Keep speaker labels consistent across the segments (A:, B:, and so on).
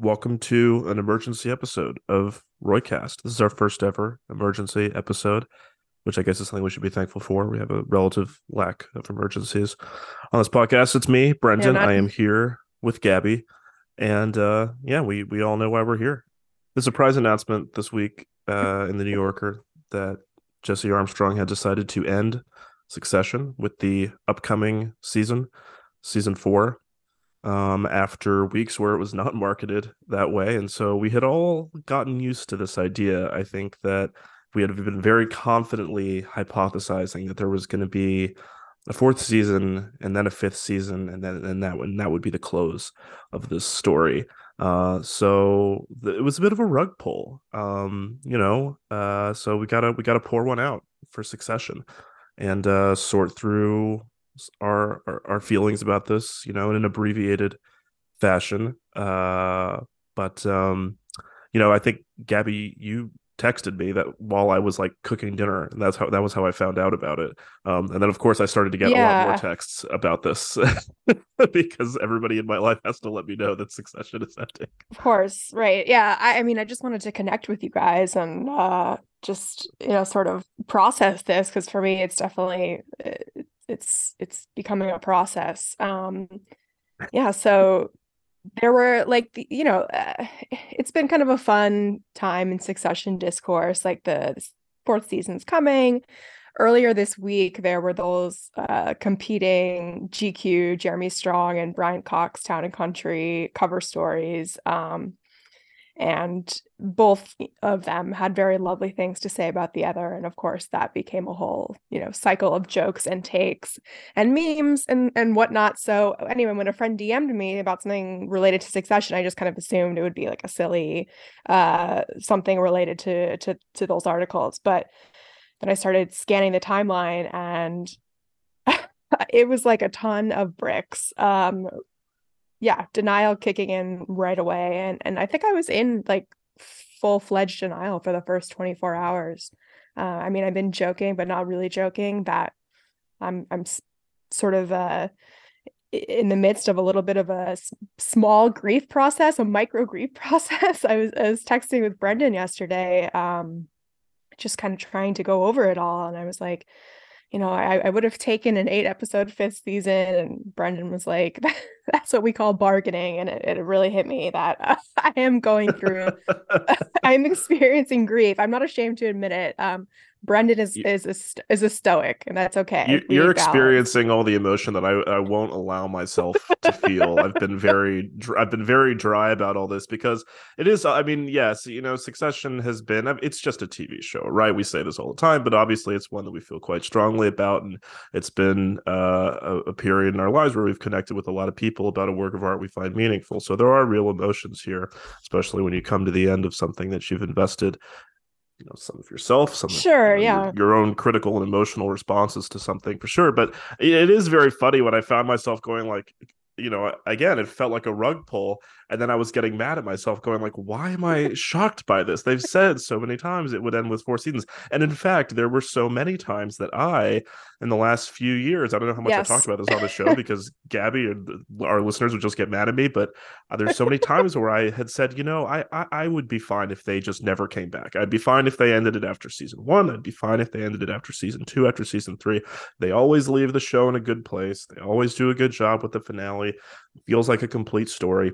A: welcome to an emergency episode of Roycast. This is our first ever emergency episode, which I guess is something we should be thankful for. We have a relative lack of emergencies on this podcast. It's me, Brendan.
B: not-
A: I am here with Gabby, and uh, yeah, we we all know why we're here. The surprise announcement this week uh, in the New Yorker that Jesse Armstrong had decided to end Succession with the upcoming season, season four um, after weeks where it was not marketed that way. And so we had all gotten used to this idea. I think that we had been very confidently hypothesizing that there was going to be a fourth season and then a fifth season and then and that would that would be the close of this story. Uh, so th- it was a bit of a rug pull. Um, you know, uh, so we gotta we gotta pour one out for succession and uh sort through our, our our feelings about this, you know, in an abbreviated fashion. Uh, but um, you know, I think Gabby, you texted me that while I was like cooking dinner, and that's how that was how I found out about it. Um, and then of course I started to get a lot more texts about this because everybody in my life has to let me know that Succession is ending.
B: Of course, right. Yeah. I, I mean, I just wanted to connect with you guys and uh just, you know, sort of process this because for me it's definitely uh, it's it's becoming a process. Um yeah, so there were like the, you know, uh, it's been kind of a fun time in succession discourse like the fourth season's coming. Earlier this week, there were those uh, competing GQ, Jeremy Strong and Brian Cox Town and Country cover stories. Um, and both of them had very lovely things to say about the other. And of course, that became a whole, you know, cycle of jokes and takes and memes and, and whatnot. So anyway, when a friend DM'd me about something related to succession, I just kind of assumed it would be like a silly uh something related to to to those articles. But then I started scanning the timeline and it was like a ton of bricks. Um yeah, denial kicking in right away. And and I think I was in like full-fledged denial for the first 24 hours. Uh, I mean, I've been joking, but not really joking that I'm I'm sort of uh in the midst of a little bit of a small grief process, a micro grief process. I was I was texting with Brendan yesterday, um, just kind of trying to go over it all, and I was like, you know, I, I would have taken an eight episode fifth season. And Brendan was like, that's what we call bargaining. And it, it really hit me that uh, I am going through, I'm experiencing grief. I'm not ashamed to admit it. Um, Brendan is
A: You-
B: is a, is a stoic, and that's okay.
A: You, you're experiencing all the emotion that I, I won't allow myself to feel. I've been very dr- I've been very dry about all this because it is. I mean, yes, you know, Succession has been. It's just a TV show, right? We say this all the time, but obviously, it's one that we feel quite strongly about, and it's been uh, a, a period in our lives where we've connected with a lot of people about a work of art we find meaningful. So there are real emotions here, especially when you come to the end of something that you've invested you know some of yourself some of,
B: Sure,
A: you know,
B: yeah.
A: your, your own critical and emotional responses to something for sure but it is very funny when i found myself going like you know again it felt like a rug pull and then i was getting mad at myself going like why am i shocked by this they've said so many times it would end with four seasons and in fact there were so many times that i in the last few years i don't know how much
B: Yes.
A: i talked about this on the show because gabby and our listeners would just get mad at me but uh, there's so many times where I had said, you know, I, I I would be fine if they just never came back. I'd be fine if they ended it after season one. I'd be fine if they ended it after season two, after season three. They always leave the show in a good place. They always do a good job with the finale. Feels like a complete story.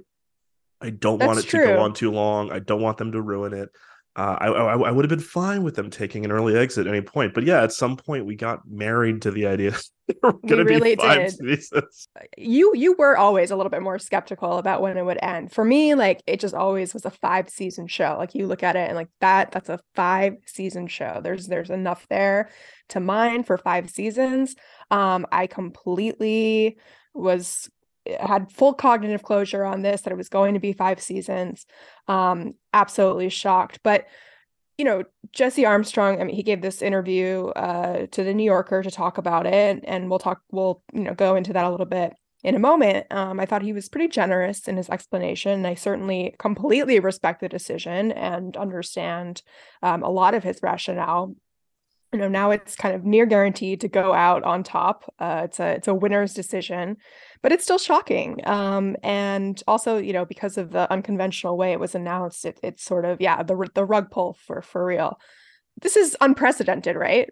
A: I don't want it
B: That's
A: to go on too long. I don't want them to ruin it. Uh, I, I I would have been fine with them taking an early exit at any point, but yeah, at some point we got married to the idea
B: We really did.
A: seasons.
B: you you were always a little bit more skeptical about when it would end. For me, like it just always was a five season show. Like you look at it and like that that's a five season show. There's there's enough there to mine for five seasons. Um I completely was had full cognitive closure on this that it was going to be five seasons. Um absolutely shocked, but you know, Jesse Armstrong, I mean, he gave this interview uh, to the New Yorker to talk about it, and we'll talk, we'll, you know, go into that a little bit in a moment. Um, I thought he was pretty generous in his explanation. And I certainly completely respect the decision and understand um, a lot of his rationale. You know, now it's kind of near guaranteed to go out on top. Uh, it's a it's a winner's decision, but it's still shocking. Um, and also, you know, because of the unconventional way it was announced, it, it's sort of yeah, the the rug pull for for real. This is unprecedented, right?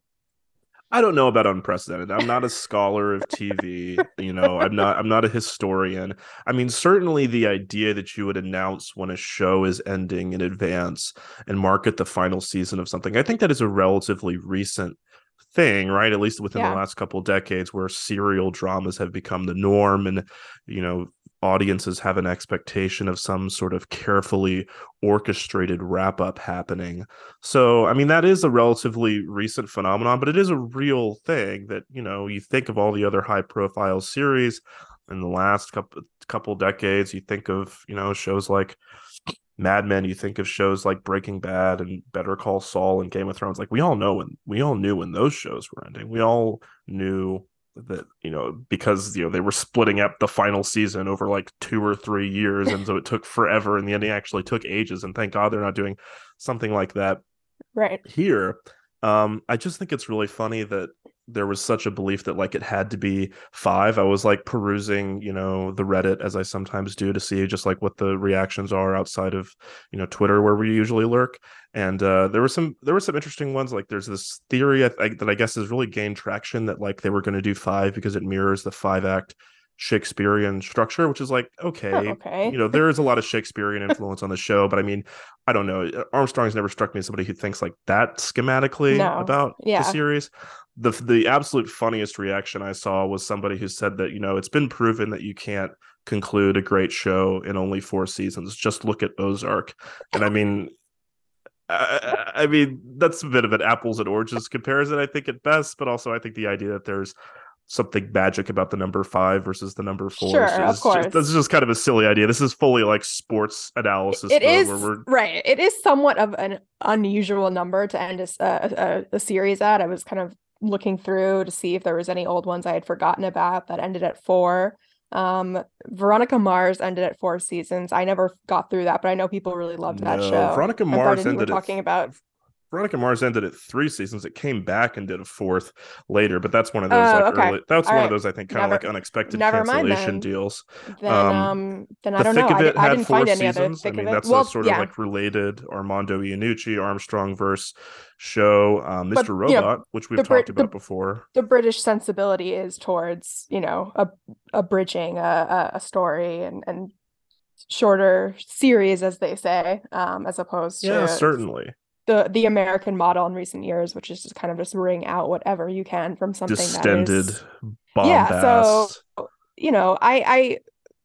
A: I don't know about unprecedented. I'm not a scholar of TV, you know, I'm not I'm not a historian. I mean, certainly the idea that you would announce when a show is ending in advance and market the final season of something. I think that is a relatively recent thing, right? At least within yeah. the last couple decades where serial dramas have become the norm and you know, audiences have an expectation of some sort of carefully orchestrated wrap up happening. So, I mean, that is a relatively recent phenomenon, but it is a real thing that, you know, you think of all the other high profile series in the last couple couple decades, you think of, you know, shows like Mad Men, you think of shows like Breaking Bad and Better Call Saul and Game of Thrones. Like we all know when we all knew when those shows were ending. We all knew that you know because you know they were splitting up the final season over like two or three years and so it took forever and the ending actually took ages and thank god they're not doing something like that
B: right
A: here um i just think it's really funny that there was such a belief that like it had to be five. I was like perusing, you know, the Reddit as I sometimes do to see just like what the reactions are outside of, you know, Twitter where we usually lurk. And uh, there were some there were some interesting ones. Like there's this theory I, I, that I guess has really gained traction that like they were going to do five because it mirrors the five act Shakespearean structure, which is like okay, oh, okay. you know, there is a lot of Shakespearean influence on the show, but I mean, I don't know. Armstrong's never struck me as somebody who thinks like that schematically no. about yeah. the series the the absolute funniest reaction I saw was somebody who said that you know it's been proven that you can't conclude a great show in only four seasons. Just look at Ozark, and I mean, I, I mean that's a bit of an apples and oranges comparison, I think at best. But also, I think the idea that there's something magic about the number five versus the number four.
B: Sure, of course.
A: Just, this is just kind of a silly idea. This is fully like sports analysis.
B: It is right. It is somewhat of an unusual number to end a, a, a, series at. I was kind of looking through to see if there was any old ones I had forgotten about that ended at four. Um, Veronica Mars ended at four seasons. I never got through that, but I know people really loved that no, show.
A: Veronica Mars ended
B: talking about
A: Veronica Mars ended at three seasons. It came back and did a fourth later, but that's one of those like okay. early. That's All one right. of those I think kind of like unexpected cancellation deals.
B: Then, um, um, then I don't know. I, I, didn't find any other.
A: I mean, that's well, a sort yeah. of like related Armando Iannucci, Armstrong verse show, uh, Mr. But, Robot, you know, which we've talked Brit- about the, before.
B: The British sensibility is towards you know a a bridging a, a story and and shorter series, as they say, um, as opposed to
A: yeah, certainly
B: the the American model in recent years, which is just kind of just wring out whatever you can from something distended that is, bombast. Yeah, so you know, I I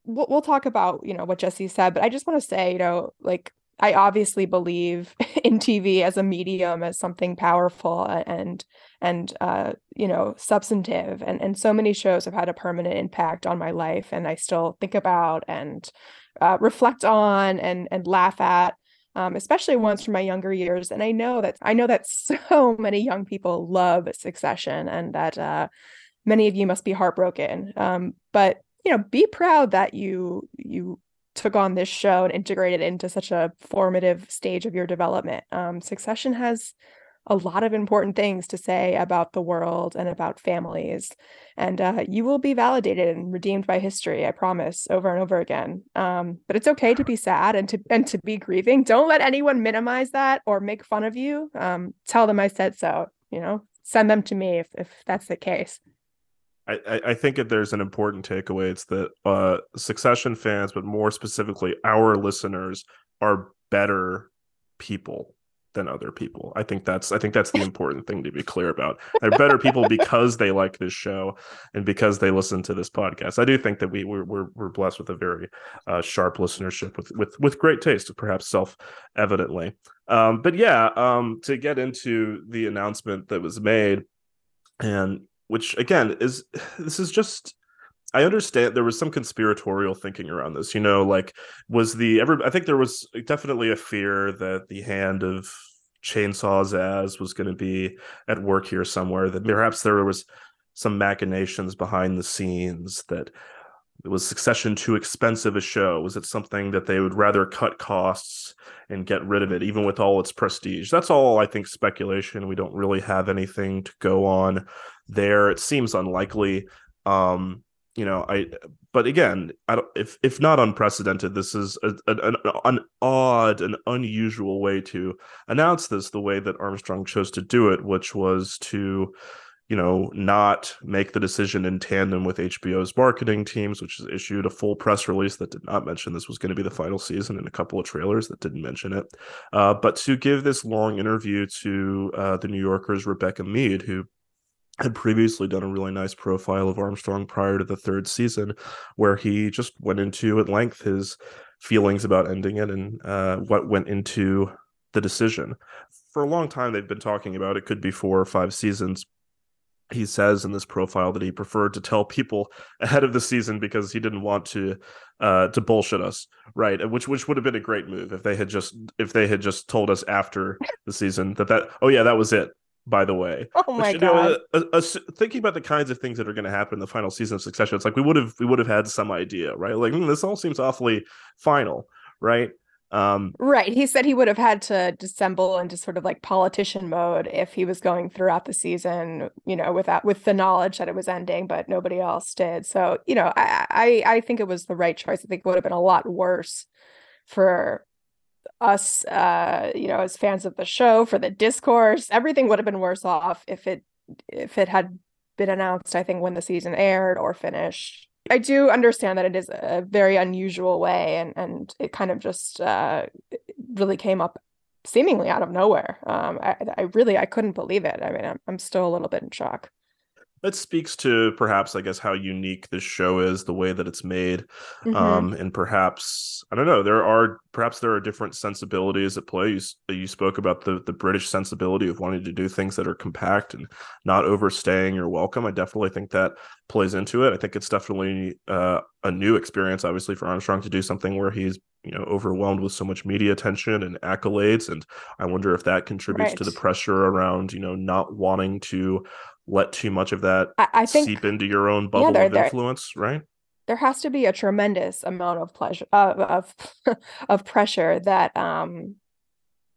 B: we'll, we'll talk about you know what Jesse said, but I just want to say you know like I obviously believe in TV as a medium as something powerful and and uh, you know substantive, and and so many shows have had a permanent impact on my life, and I still think about and uh, reflect on and and laugh at um, especially ones from my younger years. And I know that I know that so many young people love Succession, and that uh, many of you must be heartbroken. Um, but you know, be proud that you you took on this show and integrated it into such a formative stage of your development. Um, Succession has a lot of important things to say about the world and about families. And uh, you will be validated and redeemed by history, I promise, over and over again. Um, but it's okay to be sad and to and to be grieving. Don't let anyone minimize that or make fun of you. Um, tell them I said so. You know, send them to me if if that's the case.
A: I, I think that there's an important takeaway. It's that uh, Succession fans, but more specifically, our listeners are better people than other people. I think that's I think that's the important thing to be clear about. They're better people because they like this show and because they listen to this podcast. I do think that we we're we're, we're blessed with a very uh, sharp listenership with with with great taste, perhaps self evidently. Um, but yeah, um, to get into the announcement that was made, and which again is this is just I understand there was some conspiratorial thinking around this. You know, like was the ever I think there was definitely a fear that the hand of chainsaws as was going to be at work here somewhere. That perhaps there was some machinations behind the scenes that it was Succession too expensive a show? Was it something that they would rather cut costs and get rid of it, even with all its prestige? That's all I think speculation. We don't really have anything to go on there. It seems unlikely. Um, you know, I but again, I don't if if not unprecedented, this is a, a, an, an odd and unusual way to announce this the way that Armstrong chose to do it, which was to you know, not make the decision in tandem with HBO's marketing teams, which issued a full press release that did not mention this was going to be the final season and a couple of trailers that didn't mention it. Uh, but to give this long interview to uh, the New Yorker's Rebecca Mead, who had previously done a really nice profile of Armstrong prior to the third season, where he just went into at length his feelings about ending it and uh, what went into the decision. For a long time, they've been talking about it could be four or five seasons. He says in this profile that he preferred to tell people ahead of the season because he didn't want to uh, to bullshit us, right? Which which would have been a great move if they had just if they had just told us after the season that that oh yeah that was it by the way.
B: Oh my Which, god!
A: Know, a, a, a, thinking about the kinds of things that are going to happen in the final season of Succession, it's like we would have we would have had some idea, right? Like mm, this all seems awfully final, right?
B: Um, right. He said he would have had to dissemble into sort of like politician mode if he was going throughout the season, you know, with that with the knowledge that it was ending, but nobody else did. So, you know, I I, I think it was the right choice. I think it would have been a lot worse for us uh you know as fans of the show for the discourse everything would have been worse off if it if it had been announced i think when the season aired or finished. I do understand that it is a very unusual way and and it kind of just uh really came up seemingly out of nowhere. Um i, I really i couldn't believe it. I mean I'm, I'm still a little bit in shock
A: it speaks to perhaps i guess how unique this show is the way that it's made mm-hmm. um and perhaps i don't know there are perhaps there are different sensibilities at play you, you spoke about the the british sensibility of wanting to do things that are compact and not overstaying your welcome i definitely think that plays into it i think it's definitely uh, a new experience obviously for armstrong to do something where he's you know overwhelmed with so much media attention and accolades and i wonder if that contributes right. to the pressure around you know not wanting to let too much of that I, I think, seep into your own bubble yeah, of influence, right?
B: There has to be a tremendous amount of pleasure uh, of of pressure that um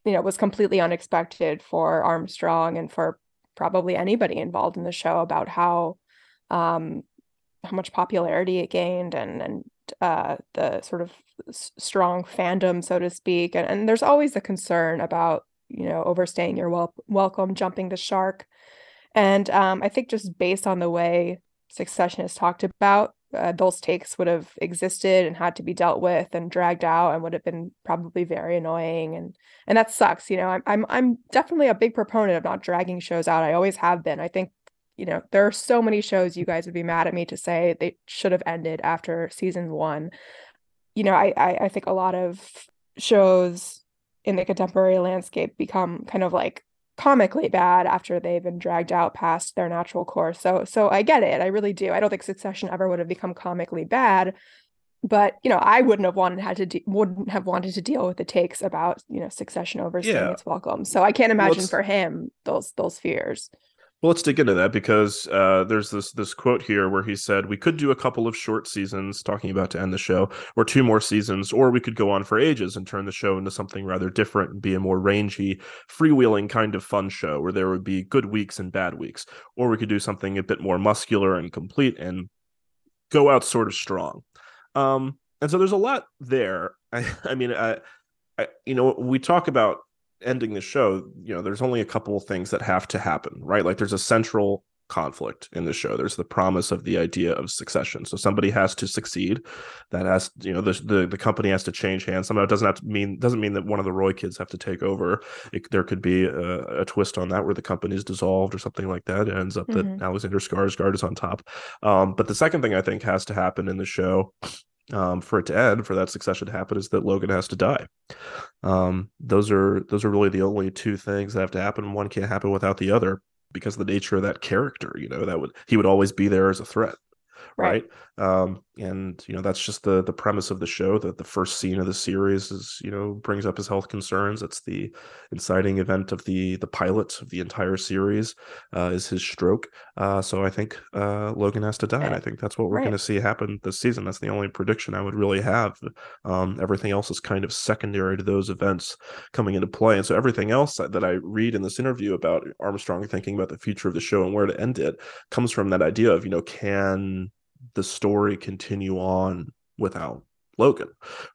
B: you know was completely unexpected for Armstrong and for probably anybody involved in the show about how um how much popularity it gained and and uh the sort of strong fandom so to speak. And, and there's always a concern about you know overstaying your wel- welcome jumping the shark and um, I think just based on the way Succession is talked about, uh, those takes would have existed and had to be dealt with and dragged out and would have been probably very annoying and and that sucks you know? I'm I'm I'm definitely a big proponent of not dragging shows out. I always have been. I think you know there are so many shows you guys would be mad at me to say they should have ended after season 1 you know I I, I think a lot of shows in the contemporary landscape become kind of like comically bad after they've been dragged out past their natural course. So so I get it. I really do. I don't think Succession ever would have become comically bad, but you know, I wouldn't have wanted had to de- wouldn't have wanted to deal with the takes about, you know, Succession overstaying yeah. its welcome. So I can't imagine well, for him those those fears.
A: Well, let's dig into that because uh, there's this this quote here where he said we could do a couple of short seasons, talking about to end the show, or two more seasons, or we could go on for ages and turn the show into something rather different and be a more rangy, freewheeling kind of fun show where there would be good weeks and bad weeks, or we could do something a bit more muscular and complete and go out sort of strong. Um, and so there's a lot there. I, I mean, I, I, you know, we talk about ending the show, you know, there's only a couple of things that have to happen, right? Like there's a central conflict in the show. There's the promise of the idea of succession. So somebody has to succeed. That has, you know, the the, the company has to change hands. Somehow it doesn't have to mean doesn't mean that one of the Roy kids have to take over. It, there could be a, a, twist on that where the company is dissolved or something like that. It ends up mm-hmm. that Alexander Skarsgård is on top. Um, but the second thing I think has to happen in the show um, for it to end, for that succession to happen, is that Logan has to die. Um, those are those are really the only two things that have to happen. One can't happen without the other because of the nature of that character. You know that would he would always be there as a threat right, right? Um, and you know that's just the the premise of the show that the first scene of the series is you know brings up his health concerns. It's the inciting event of the the pilot of the entire series uh, is his stroke. Uh, so i think uh, logan has to die and i think that's what we're right. going to see happen this season. That's the only prediction i would really have. Um, everything else is kind of secondary to those events coming into play. And so everything else that i read in this interview about armstrong thinking about the future of the show and where to end it comes from that idea of you know can the story continue on without Logan,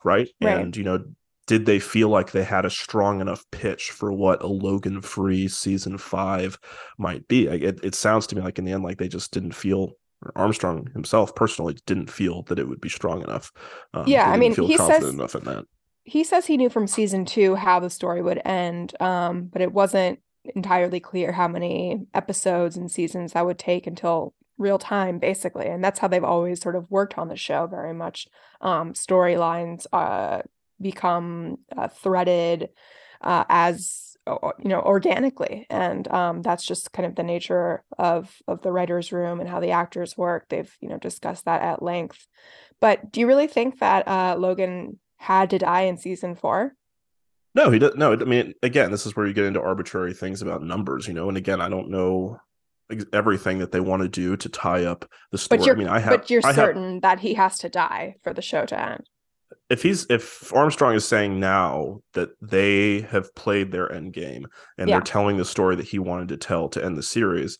A: right?
B: Right.
A: And you know, did they feel like they had a strong enough pitch for what a Logan free season five might be? It, it sounds to me like in the end, like they just didn't feel Armstrong himself personally didn't feel that it would be strong enough.
B: Um, yeah, I mean, he says
A: enough in that.
B: He says he knew from season two how the story would end, um, but it wasn't entirely clear how many episodes and seasons that would take until real time, basically. And that's how they've always sort of worked on the show very much. Um, storylines uh, become uh, threaded uh, as you know organically and um, that's just kind of the nature of of the writers room and how the actors work they've you know discussed that at length but do you really think that uh, logan had to die in season four
A: no he does no i mean again this is where you get into arbitrary things about numbers you know and again i don't know everything that they want to do to tie up the story
B: but you're,
A: i mean i have
B: but you're
A: I
B: certain
A: have,
B: that he has to die for the show to end
A: if he's if Armstrong is saying now that they have played their end game and yeah. they're telling the story that he wanted to tell to end the series,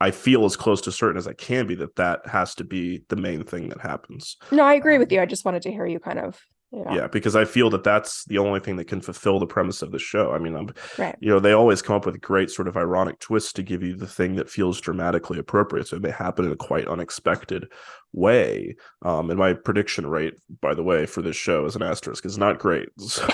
A: I feel as close to certain as I can be that that has to be the main thing that happens.
B: No, I agree um, with you. I just wanted to hear you kind of
A: yeah. yeah. because I feel that that's the only thing that can fulfill the premise of the show. I mean, I'm,
B: right.
A: you know, they always come up with great sort of ironic twists to give you the thing that feels dramatically appropriate. So it may happen in a quite unexpected way. Um, and my prediction rate, by the way, for this show is an asterisk is not great. So,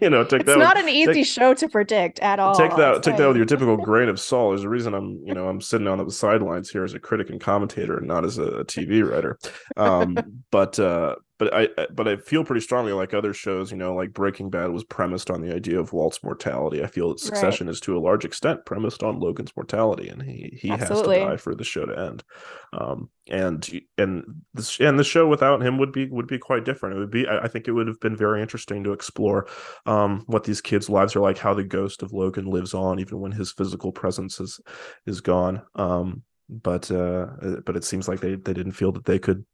A: you know, take
B: it's
A: that.
B: not with, an easy take, show to predict at all.
A: Take that. Take that with your typical grain of salt. There's a reason I'm, you know, I'm sitting on the sidelines here as a critic and commentator, and not as a, a TV writer. Um, but uh, but I but I feel pretty strongly like other shows, you know, like Breaking Bad was premised on the idea of Walt's mortality. I feel that Succession right. is to a large extent premised on Logan's mortality, and he he Absolutely. has to die for the show to end. Um, and and this and the show without him would be would be quite different. It would be I think it would have been very interesting to explore um, what these kids' lives are like, how the ghost of Logan lives on even when his physical presence is is gone. Um, but uh, but it seems like they they didn't feel that they could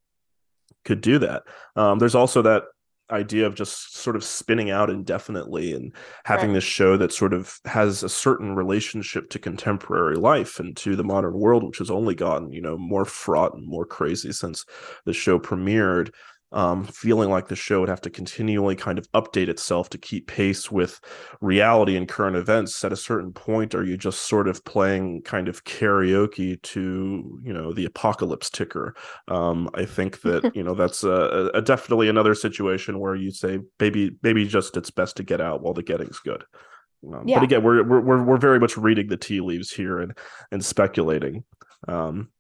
A: could do that. Um, there's also that idea of just sort of spinning out indefinitely and having right. this show that sort of has a certain relationship to contemporary life and to the modern world which has only gotten you know more fraught and more crazy since the show premiered um, feeling like the show would have to continually kind of update itself to keep pace with reality and current events. At a certain point, are you just sort of playing kind of karaoke to you know the apocalypse ticker? Um, I think that you know that's a, a, definitely another situation where you say maybe maybe just it's best to get out while the getting's good. Um, yeah. But again, we're, we're we're very much reading the tea leaves here and and speculating. Um,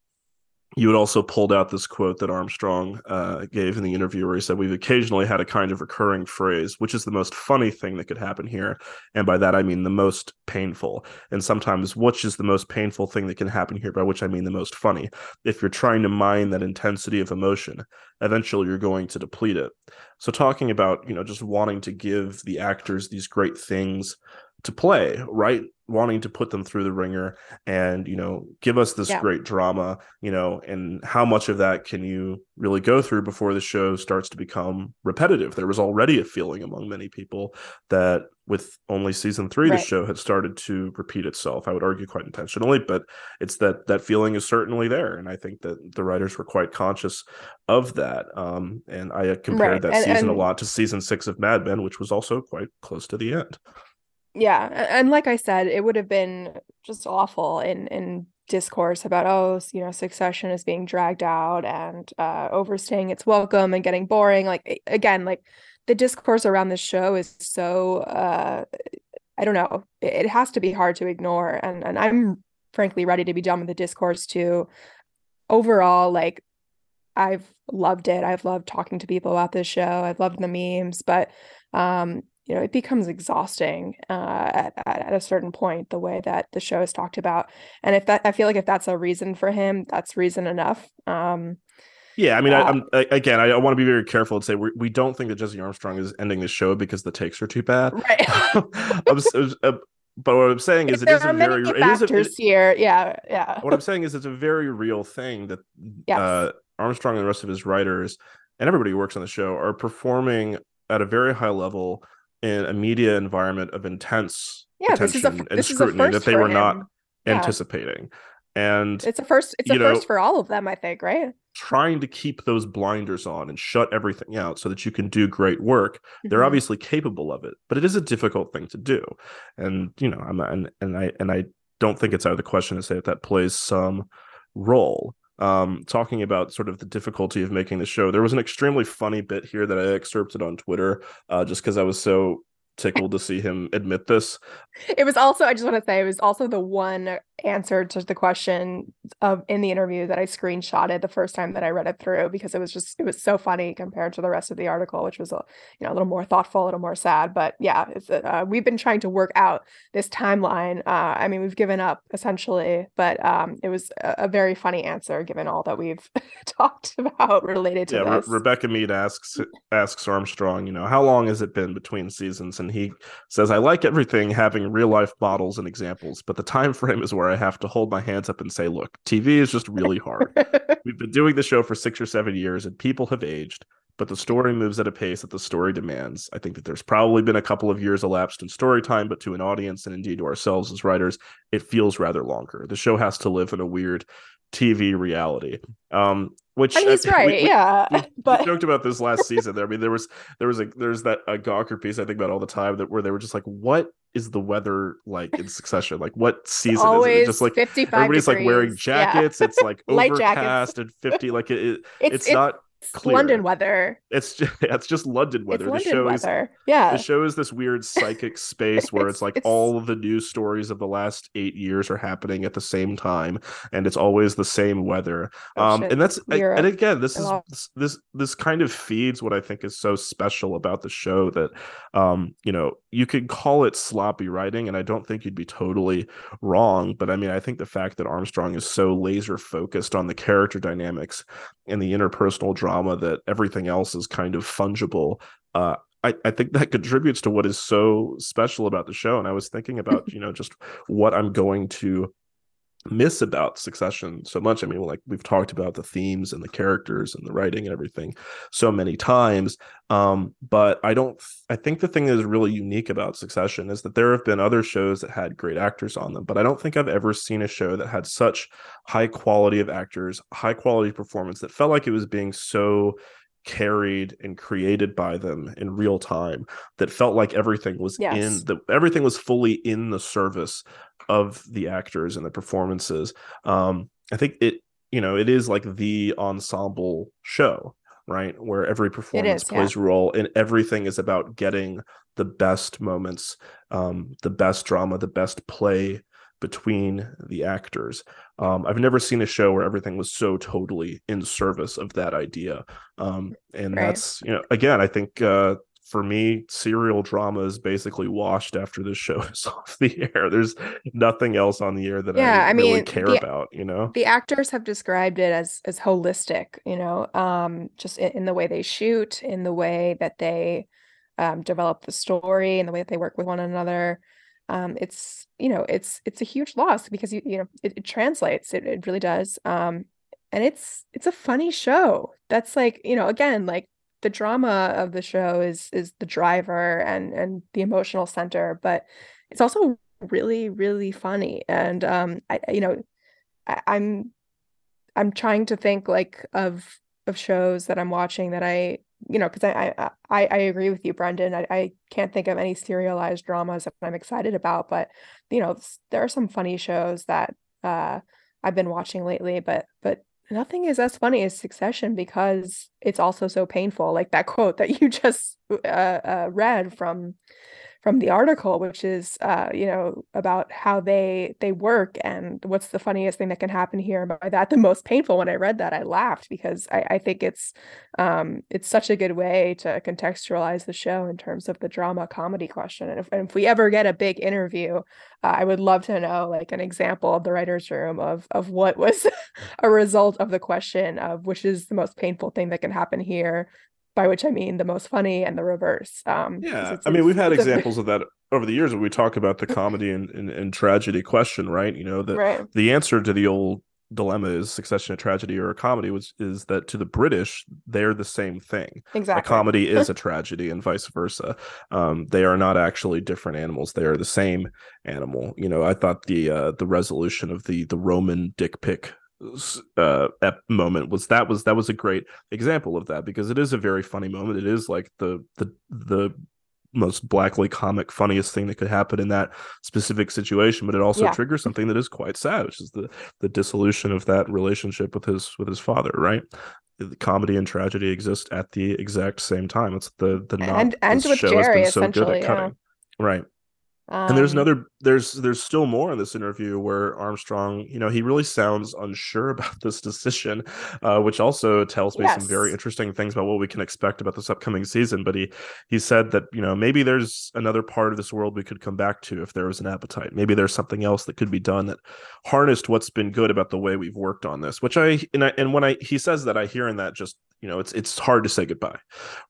A: you had also pulled out this quote that Armstrong uh, gave in the interview where he said, We've occasionally had a kind of recurring phrase, which is the most funny thing that could happen here. And by that, I mean the most painful. And sometimes, which is the most painful thing that can happen here, by which I mean the most funny. If you're trying to mine that intensity of emotion, eventually you're going to deplete it. So, talking about, you know, just wanting to give the actors these great things to play, right? Wanting to put them through the ringer and, you know, give us this yeah. great drama, you know, and how much of that can you really go through before the show starts to become repetitive? There was already a feeling among many people that with only season three, right. the show had started to repeat itself. I would argue quite intentionally, but it's that that feeling is certainly there. And I think that the writers were quite conscious of that. Um, and I compared right. that and, season and... a lot to season six of Mad Men, which was also quite close to the end
B: yeah and like i said it would have been just awful in in discourse about oh you know succession is being dragged out and uh overstaying its welcome and getting boring like again like the discourse around this show is so uh i don't know it, has to be hard to ignore and and i'm frankly ready to be done with the discourse too. Overall like i've loved it. I've loved talking to people about this show. I've loved the memes but um you know it becomes exhausting uh, at, at a certain point the way that the show is talked about and if that i feel like if that's a reason for him that's reason enough um,
A: yeah, I mean, uh, I, am again, I, I want to be very careful and say we we don't think that Jesse Armstrong is ending the show because the takes are too bad.
B: Right.
A: uh, but what I'm saying is,
B: it
A: is a very
B: it is a, it, here. Yeah, yeah.
A: What I'm saying is, it's a very real thing that yes. uh, Armstrong and the rest of his writers and everybody who works on the show are performing at a very high level in a media environment of intense yeah, attention a, and scrutiny that they were him. not yeah. anticipating. and
B: it's a first it's a
A: know,
B: first for all of them i think right
A: trying to keep those blinders on and shut everything out so that you can do great work they're
B: Mhm.
A: obviously capable of it but it is a difficult thing to do and you know i'm and, and i and i don't think it's out of the question to say that that plays some role um talking about sort of the difficulty of making the show. There was an extremely funny bit here that i excerpted on twitter uh just because i was so tickled to see him admit this.
B: It was also i just want to say it was also the one answer to the question of in the interview that i screenshotted the first time that i read it through because it was just it was so funny compared to the rest of the article which was a you know a little more thoughtful a little more sad but yeah it's uh, we've been trying to work out this timeline. Uh i mean we've given up essentially but um it was a, a very funny answer given all that we've talked about related to
A: yeah Re- rebecca mead asks asks armstrong you know how long has it been between seasons? And he says i like everything having real life models and examples but the time frame is where i have to hold my hands up and say look tv is just really hard. We've been doing the show for six or seven years and people have aged but the story moves at a pace that the story demands i think that there's probably been a couple of years elapsed in story time but to an audience and indeed to ourselves as writers it feels rather longer. The show has to live in a weird tv reality um which
B: and he's
A: uh,
B: right
A: we- we-
B: yeah
A: we,
B: but
A: we joked about this last season there i mean there was there was a there's that a gawker piece i think about all the time that where they were just like what is the weather like in succession like what season
B: always
A: is it just like
B: 55
A: everybody's like wearing
B: degrees. Yeah.
A: jackets it's like overcast
B: jackets.
A: and 50 like it, it-
B: it's,
A: it's,
B: it's,
A: not clear.
B: london weather.
A: It's just it's just london weather.
B: It's
A: the
B: london
A: show is
B: weather. Yeah.
A: the show is this weird psychic space where it's,
B: It's-
A: like
B: it's-
A: all of the news stories of the last eight years are happening at the same time and it's always the same weather.
B: Oh,
A: um and that's
B: Europe.
A: and again this is this, this this kind of feeds what i think is so special about the show that um you know you could call it sloppy writing and i don't think you'd be totally wrong but i mean i think the fact that armstrong is so laser focused on the character dynamics and the interpersonal drama that everything else is kind of fungible uh I, I think that contributes to what is so special about the show. And I was thinking about, you know, just what I'm going to miss about Succession so much. I mean, like we've talked about the themes and the characters and the writing and everything so many times. Um, but I don't I think the thing that is really unique about Succession is that there have been other shows that had great actors on them, but I don't think I've ever seen a show that had such high quality of actors, high quality performance that felt like it was being so carried and created by them in real time that felt like everything was
B: Yes.
A: in the everything was fully in the service of the actors and the performances um i think it you know it is like the ensemble show right where every performance
B: is, yeah.
A: plays a role and everything is about getting the best moments um the best drama the best play between the actors um i've never seen a show where everything was so totally in service of that idea um and
B: Right.
A: that's you know again i think uh for me, serial drama is basically washed after this show is off the air. There's nothing else on the air that
B: Yeah,
A: I,
B: I
A: really care
B: the-
A: about, you know?
B: the actors have described it as as holistic you know um just in, in the way they shoot in the way that they um develop the story and the way that they work with one another um it's you know it's it's a huge loss because you you know it, it translates it, it really does um and it's it's a funny show that's like you know again like the drama of the show is is the driver and and the emotional center but it's also really really funny. And um I you know I, I'm I'm trying to think like of of shows that I'm watching that I you know because I, I I I agree with you Brendan. I, I can't think of any serialized dramas that I'm excited about but you know there are some funny shows that uh I've been watching lately but but nothing is as funny as Succession because it's also so painful like that quote that you just uh, uh read from from the article which is uh you know about how they they work and what's the funniest thing that can happen here. And by that the most painful when i read that i laughed because i i think it's um it's such a good way to contextualize the show in terms of the drama comedy question. And if, and if we ever get a big interview uh, i would love to know like an example of the writers room of of what was a result of the question of which is the most painful thing that can happen here by which I mean the most funny and the reverse. Um,
A: Yeah. I mean, we've had examples of that over the years when we talk about the comedy and, and, and tragedy question, right? You know, the,
B: right.
A: the answer to the old dilemma is succession a tragedy or a comedy was is that to the british they're the same thing
B: exactly
A: a comedy is a tragedy and vice versa um, they are not actually different animals they are the same animal you know i thought the uh, the resolution of the the roman dick pic uh moment was that was that was a great example of that because it is a very funny moment. It is like the the the most blackly comic funniest thing that could happen in that specific situation but it also yeah. triggers something that is quite sad which is the the dissolution of that relationship with his with his father right? The comedy and tragedy exist at the exact same time. It's the the
B: and and with gerri so essentially yeah.
A: right um, and there's um, another there's there's still more in this interview where Armstrong, you know, he really sounds unsure about this decision, uh, which also tells me yes. some very interesting things about what we can expect about this upcoming season. But he he said that you know maybe there's another part of this world we could come back to if there was an appetite. Maybe there's something else that could be done that harnessed what's been good about the way we've worked on this. Which I and I and when I he says that I hear in that just you know it's it's hard to say goodbye,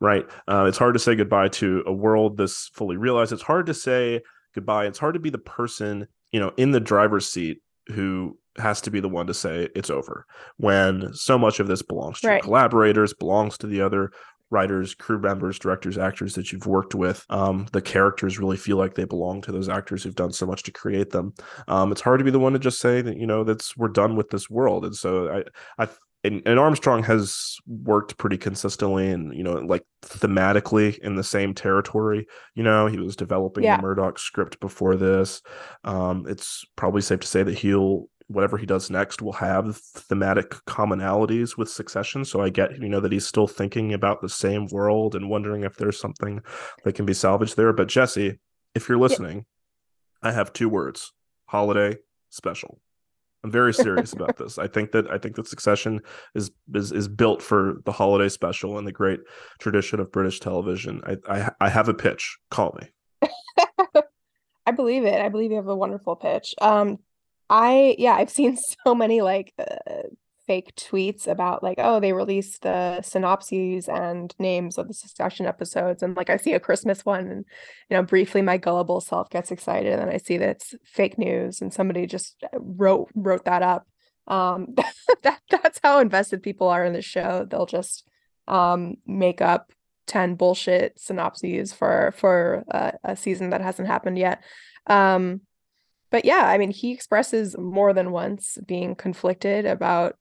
A: right? Uh, it's hard to say goodbye to a world this fully realized. It's hard to say goodbye. It's hard to be the person, you know, in the driver's seat who has to be the one to say it's over when so much of this belongs to right. collaborators, belongs to the other writers, crew members, directors, actors that you've worked with. Um, the characters really feel like they belong to those actors who've done so much to create them. Um, it's hard to be the one to just say that you know that's we're done with this world. And so I I and, and Armstrong has worked pretty consistently and you know like thematically in the same territory. You know, he was developing yeah. the Murdoch script before this. Um, it's probably safe to say that he'll whatever he does next will have thematic commonalities with Succession. So I get you know that he's still thinking about the same world and wondering if there's something that can be salvaged there. But Jesse, if you're listening, yeah. I have two words: holiday special. I'm very serious about this. I think that I think that Succession is is is built for the holiday special and the great tradition of British television. I I, I have a pitch. Call me.
B: I believe it. I believe you have a wonderful pitch. Um, I yeah, I've seen so many like uh, fake tweets about like, oh, they released the synopses and names of the Succession episodes, and like I see a Christmas one, and you know, briefly my gullible self gets excited, and then I see that it's fake news, and somebody just uh, wrote wrote that up. Um, that that's how invested people are in the show. They'll just um make up 10 bullshit synopses for for uh, a season that hasn't happened yet um but yeah i mean he expresses more than once being conflicted about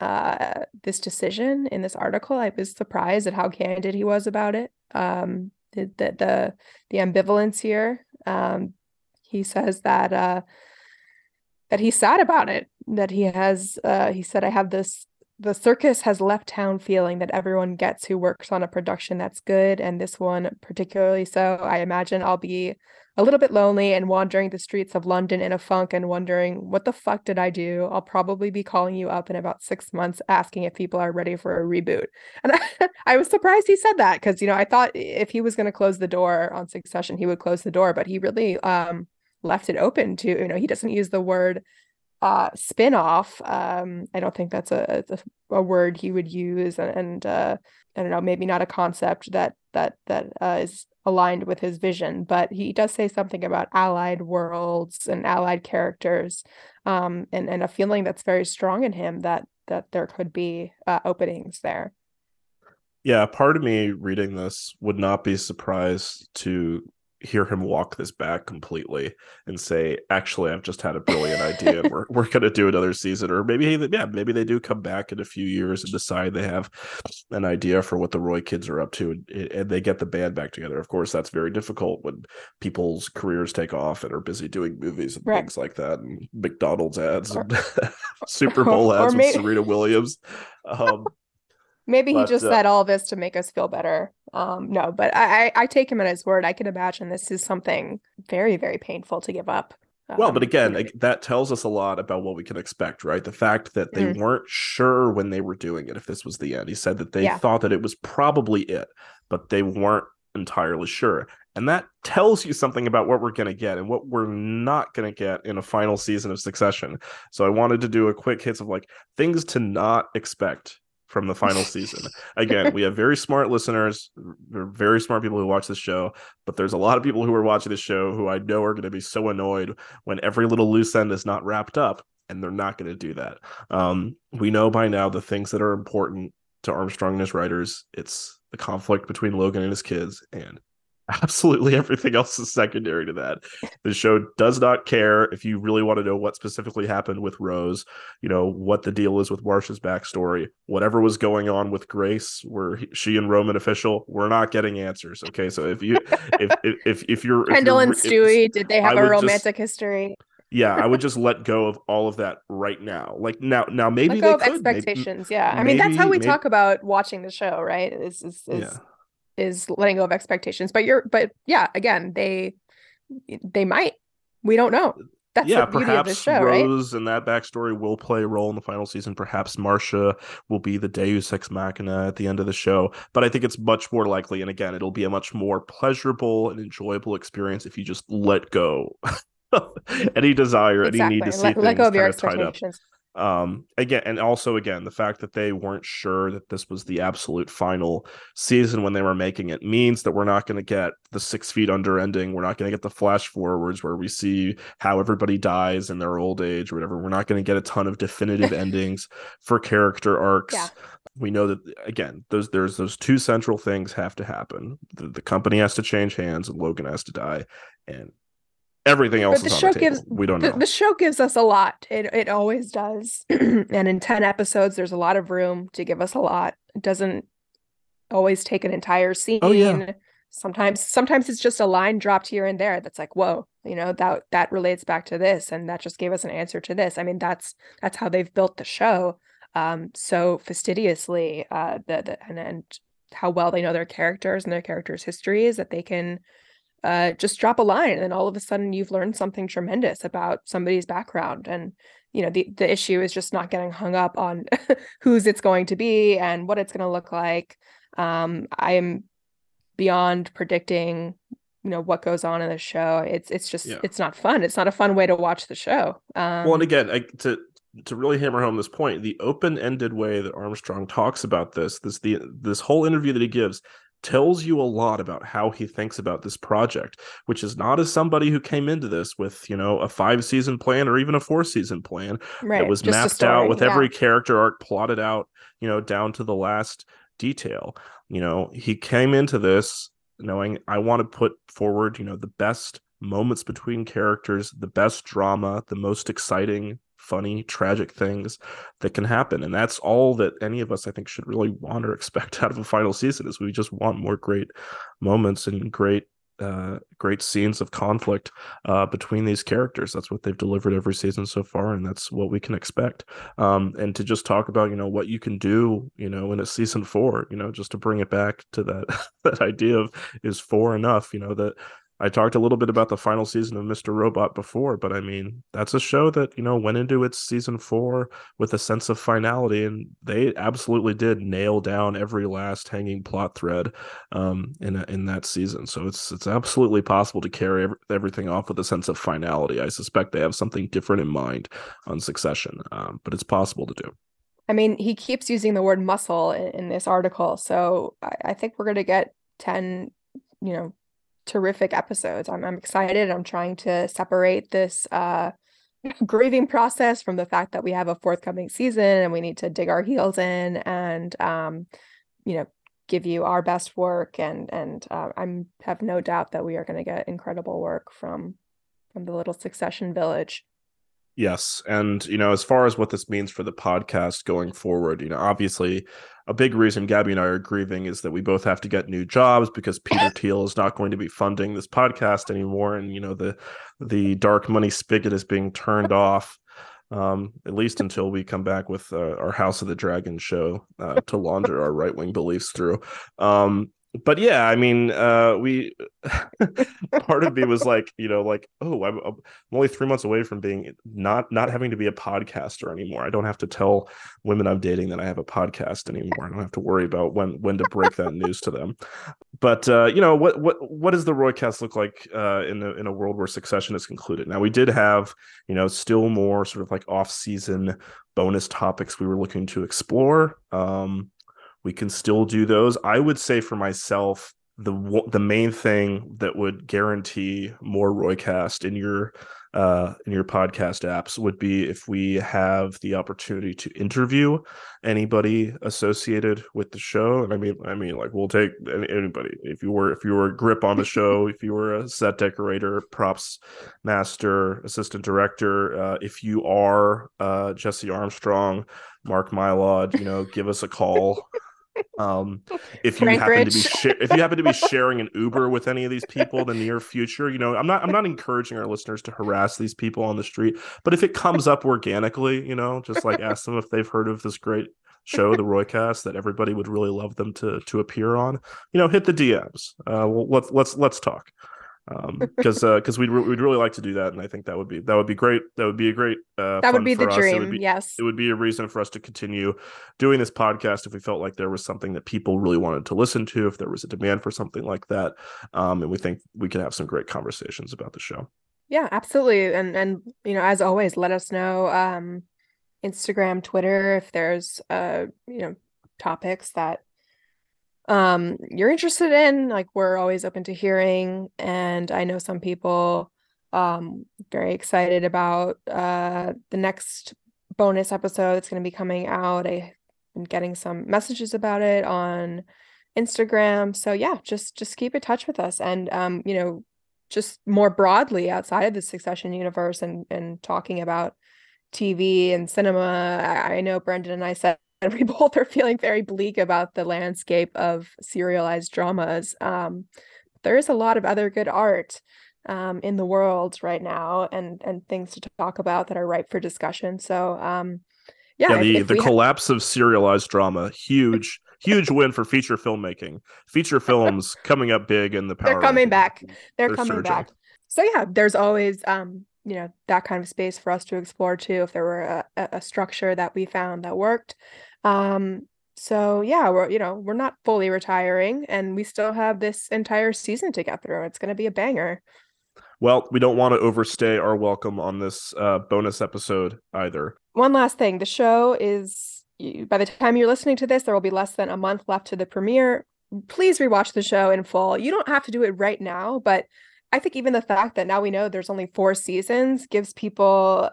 B: uh, this decision in this article. I was surprised at how candid he was about it. Um, the, the the the ambivalence here. Um, he says that uh, that he's sad about it. That he has. Uh, he said, "I have this the circus has left town feeling that everyone gets who works on a production that's good, and this one particularly so. I imagine I'll be a little bit lonely and wandering the streets of London in a funk and wondering, what the fuck did I do? I'll probably be calling you up in about six months asking if people are ready for a reboot. And I, was surprised he said that because, you know, I thought if he was going to close the door on Succession, he would close the door, but he really um, left it open to, you know, he doesn't use the word uh spin-off um i don't think that's a, a, a word he would use and, and uh i don't know maybe not a concept that that that uh, is aligned with his vision but he does say something about allied worlds and allied characters um, and and a feeling that's very strong in him that that there could be uh, openings there.
A: Yeah part of me reading this would not be surprised to hear him walk this back completely and say, "Actually, I've just had a brilliant idea. we're we're gonna do another season." Or maybe yeah, maybe they do come back in a few years and decide they have an idea for what the Roy kids are up to, and, and they get the band back together. Of course, that's very difficult when people's careers take off and are busy doing movies and right. things like that, and McDonald's ads or, and Super Bowl ads with Serena Williams. Um,
B: Maybe he just uh, said all this to make us feel better. Um, no, but I, I, take him at his word. I can imagine this is something very, very painful to give up.
A: well, but um, again, that tells us a lot about what we can expect, right? The fact that they mm. weren't sure when they were doing it if this was the end. He said that they yeah. thought that it was probably it, but they weren't entirely sure. And that tells you something about what we're going to get and what we're not going to get in a final season of Succession. So I wanted to do a quick hits of like things to not expect from the final season. Again, we have very smart listeners, very smart people who watch this show, but there's a lot of people who are watching this show who I know are going to be so annoyed when every little loose end is not wrapped up. and they're not going to do that. Um, we know by now the things that are important to Armstrong and his writers. It's the conflict between Logan and his kids, and absolutely everything else is secondary to that. The show does not care if you really want to know what specifically happened with Rose, you know, what the deal is with Marcia's backstory, whatever was going on with Grace, where she and Roman official, we're not getting answers. Okay. So if you, if, if, if, if you're,
B: Kendall
A: if you're,
B: and Stewy, did they have
A: I
B: a
A: would just-
B: romantic history?
A: yeah, I would just let go of all of that right now. Like now, now maybe
B: Let go
A: they
B: of
A: could. Maybe-
B: expectations. yeah. I mean, that's how we
A: maybe-
B: talk about watching the show, right? Is is is,
A: yeah.
B: Is letting go of expectations. But you're but yeah, again, they they might. We don't know. That's
A: yeah,
B: the beauty of
A: perhaps
B: the show, right?
A: Rose and that backstory will play a role in the final season. Perhaps Marcia will be the Deus Ex Machina at the end of the show. But I think it's much more likely, and again, it'll be a much more pleasurable and enjoyable experience if you just let go any desire, any need to see
B: Let,
A: things
B: let go of your
A: kind of tied up.
B: expectations.
A: Um again and also again the fact that they weren't sure that this was the absolute final season when they were making it means that we're not going to get the six feet under ending. We're not going to get the flash forwards where we see how everybody dies in their old age or whatever. We're not going to get a ton of definitive endings for character arcs.
B: Yeah.
A: we know that again those there's those two central things have to happen. The, the company has to change hands and logan has to die. And everything else
B: the show
A: the
B: gives
A: we don't
B: the,
A: know
B: the show gives us a lot. It it always does. and in 10 episodes, there's a lot of room to give us a lot. It doesn't always take an entire scene.
A: Oh, yeah.
B: Sometimes sometimes it's just a line dropped here and there that's like, whoa, you know, that that relates back to this and that just gave us an answer to this. I mean, that's that's how they've built the show um so fastidiously uh the, the and and how well they know their characters and their characters' histories that they can uh, just drop a line and then all of a sudden you've learned something tremendous about somebody's background and you know the the issue is just not getting hung up on whose it's going to be and what it's going to look like. Um i am beyond predicting you know what goes on in the show. It's it's just
A: Yeah.
B: it's not fun. It's not a fun way to watch the show. Um
A: well, and again, I, to to really hammer home this point, the open-ended way that Armstrong talks about this, this the this whole interview that he gives tells you a lot about how he thinks about this project, which is not as somebody who came into this with, you know, a five-season plan or even a four-season plan
B: right
A: that was mapped out with
B: yeah.
A: every character arc plotted out, you know, down to the last detail. You know, he came into this knowing I want to put forward, you know, the best moments between characters, the best drama, the most exciting, funny, tragic things that can happen. And that's all that any of us I think should really want or expect out of a final season is we just want more great moments and great uh great scenes of conflict uh between these characters that's what they've delivered every season so far and that's what we can expect um and to just talk about you know what you can do you know in a season four you know just to bring it back to that that idea of is four enough you know that I talked a little bit about the final season of Mr. Robot before, but I mean, that's a show that, you know, went into its season four with a sense of finality, and they absolutely did nail down every last hanging plot thread um, in in that season. So it's it's absolutely possible to carry ev- everything off with a sense of finality. I suspect they have something different in mind on Succession, um, but it's possible to do.
B: I mean, he keeps using the word muscle in, in this article, so I, I think we're going to get 10, you know, terrific episodes. I'm I'm excited. I'm trying to separate this uh grieving process from the fact that we have a forthcoming season and we need to dig our heels in and um you know give you our best work and and uh, I'm have no doubt that we are going to get incredible work from from the little succession village.
A: Yes. And, you know, as far as what this means for the podcast going forward, you know, obviously a big reason Gabby and I are grieving is that we both have to get new jobs because Peter Thiel is not going to be funding this podcast anymore. And, you know, the the dark money spigot is being turned off. Um, at least until we come back with uh, our House of the Dragon show uh, to launder our right wing beliefs through. Um, but yeah, I mean, uh, we part of me was like, you know, like, oh, I'm, I'm only three months away from being not not having to be a podcaster anymore. I don't have to tell women I'm dating that I have a podcast anymore. I don't have to worry about when when to break that news to them. But uh, you know, what what what does the Roycast look like uh, in a in a world where Succession is concluded? Now we did have you know still more sort of like off season bonus topics we were looking to explore. Um, we can still do those. I would say for myself, the the main thing that would guarantee more Roycast in your uh, in your podcast apps would be if we have the opportunity to interview anybody associated with the show. And I mean, I mean, like we'll take anybody. If you were, if you were a grip on the show, if you were a set decorator, props master, assistant director, uh, if you are uh, Jesse Armstrong, Mark Mylod, you know, give us a call. Um, if you
B: Frank
A: happen
B: Rich.
A: to be sh- if you happen to be sharing an Uber with any of these people in the near future, you know, I'm not I'm not encouraging our listeners to harass these people on the street, but if it comes up organically, you know, just like ask them if they've heard of this great show, the Roycast, that everybody would really love them to to appear on. You know, hit the DMs. Uh, well, let's let's let's talk because um, because we'd re- we'd really like to do that, and I think that would be that would be great. That would be a great. Uh,
B: that would be the
A: us. It would
B: dream.
A: be-
B: yes.
A: it would be a reason for us to continue doing this podcast if we felt like there was something that people really wanted to listen to, if there was a demand for something like that. Um, and we think we could have some great conversations about the show.
B: Yeah, absolutely. And and you know, as always, let us know um Instagram, Twitter if there's uh, you know, topics that um you're interested in. Like we're always open to hearing. And I know some people um very excited about uh the next bonus episode that's going to be coming out. I've been getting some messages about it on Instagram. So yeah, just just keep in touch with us and um, you know, just more broadly outside of the Succession universe and and talking about TV and cinema. I, I know Brendan and I said we both are feeling very bleak about the landscape of serialized dramas. Um, there is a lot of other good art um, in the world right now, and and things to talk about that are ripe for discussion. So, um, yeah,
A: Yeah, the
B: if
A: the
B: we ha-
A: collapse of serialized drama, huge huge win for feature filmmaking. Feature films coming up big in the power.
B: They're coming back. they're
A: they're
B: coming
A: surging.
B: back. So yeah, there's always um, you know, that kind of space for us to explore too if there were a a structure that we found that worked. Um, so yeah, we're you know, we're not fully retiring and we still have this entire season to get through. It's gonna be a banger.
A: Well, we don't want to overstay our welcome on this uh, bonus episode either.
B: One last thing, the show is you- by the time you're listening to this, there will be less than a month left to the premiere. Please rewatch the show in full. You don't have to do it right now, but I think even the fact that now we know there's only four seasons gives people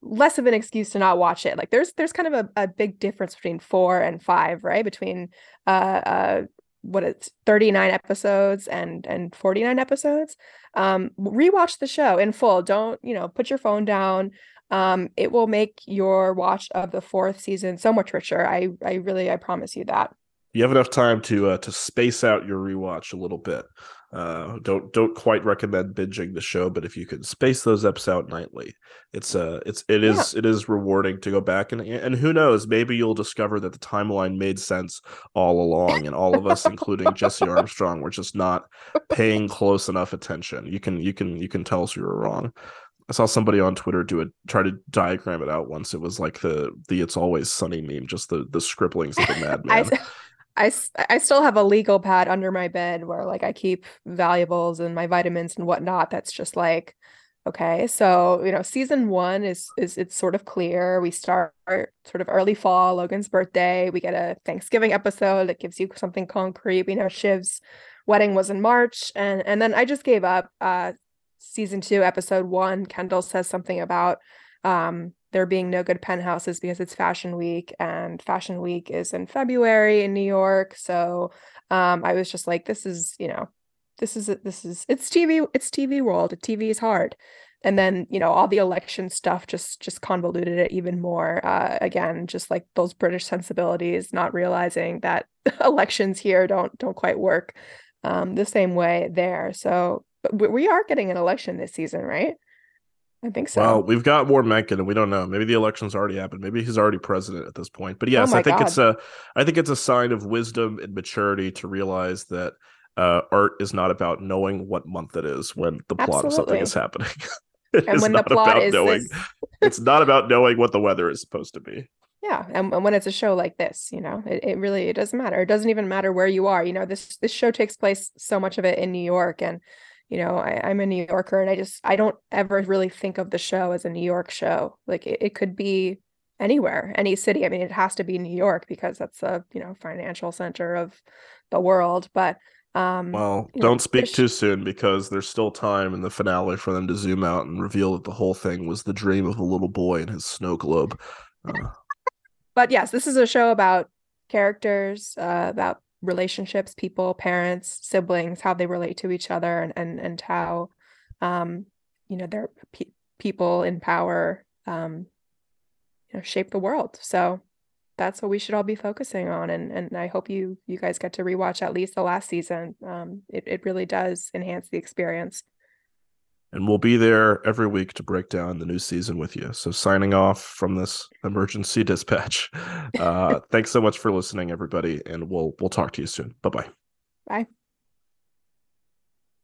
B: less of an excuse to not watch it. Like there's there's kind of a, a big difference between four and five, right? Between uh, uh, what it's 39 episodes and and 49 episodes. Um, rewatch the show in full. Don't you know? Put your phone down um it will make your watch of the fourth season so much richer i i really i promise you that
A: You have enough time to uh, to space out your rewatch a little bit. Uh, don't don't quite recommend binging the show, but if you can space those eps out nightly, it's uh it's it is it is rewarding to go back and and who knows maybe you'll discover that the timeline made sense all along, and all of us, including Jesse Armstrong, were just not paying close enough attention. You can you can you can tell us you were wrong. I saw somebody on Twitter do it, try to diagram it out once. It was like the the "It's Always Sunny" meme, just the the scribblings of the madman.
B: I, I still have a legal pad under my bed where like i keep valuables and my vitamins and whatnot that's just like okay so you know season one is is it's sort of clear. We start sort of early fall logan's birthday. We get a thanksgiving episode that gives you something concrete. We know shiv's wedding was in march and and then i just gave up uh season two episode one. Kendall says something about um there being no good penthouses because it's fashion week and fashion week is in february in new york. So um i was just like this is you know this is this is it's tv it's tv world tv is hard. And then you know all the election stuff just just convoluted it even more. Uh again just like those british sensibilities not realizing that elections here don't don't quite work um the same way there. So but we- we are getting an election this season right i think so
A: Well, we've got Warren Mencken, and we don't know. Maybe the election's already happened. Maybe he's already president at this point. But yes,
B: Oh
A: I think
B: God.
A: it's a, I think it's a sign of wisdom and maturity to realize that uh, art is not about knowing what month it is when the plot of something is happening. It
B: and when the plot
A: about
B: is
A: knowing.
B: this
A: it's not about knowing what the weather is supposed to be.
B: yeah and, and when it's a show like this you know it, it really it doesn't matter it doesn't even matter where you are you know this this show takes place so much of it in new york and you know I, i'm a new yorker and i just i don't ever really think of the show as a new york show like it, it could be anywhere any city i mean it has to be new york because that's the you know financial center of the world but Um,
A: Well, don't speak
B: sh-
A: too soon because there's still time in the finale for them to zoom out and reveal that the whole thing was the dream of a little boy in his snow globe. Uh,
B: but yes, this is a show about characters, uh, about relationships, people, parents, siblings, how they relate to each other, and and and how, um, you know, their pe- people in power, um, you know, shape the world. So that's what we should all be focusing on, and and I hope you you guys get to rewatch at least the last season. Um, it it really does enhance the experience.
A: And we'll be there every week to break down the new season with you. So signing off from this emergency dispatch. Uh, thanks so much for listening, everybody, and we'll we'll talk to you soon. Bye bye.
B: Bye.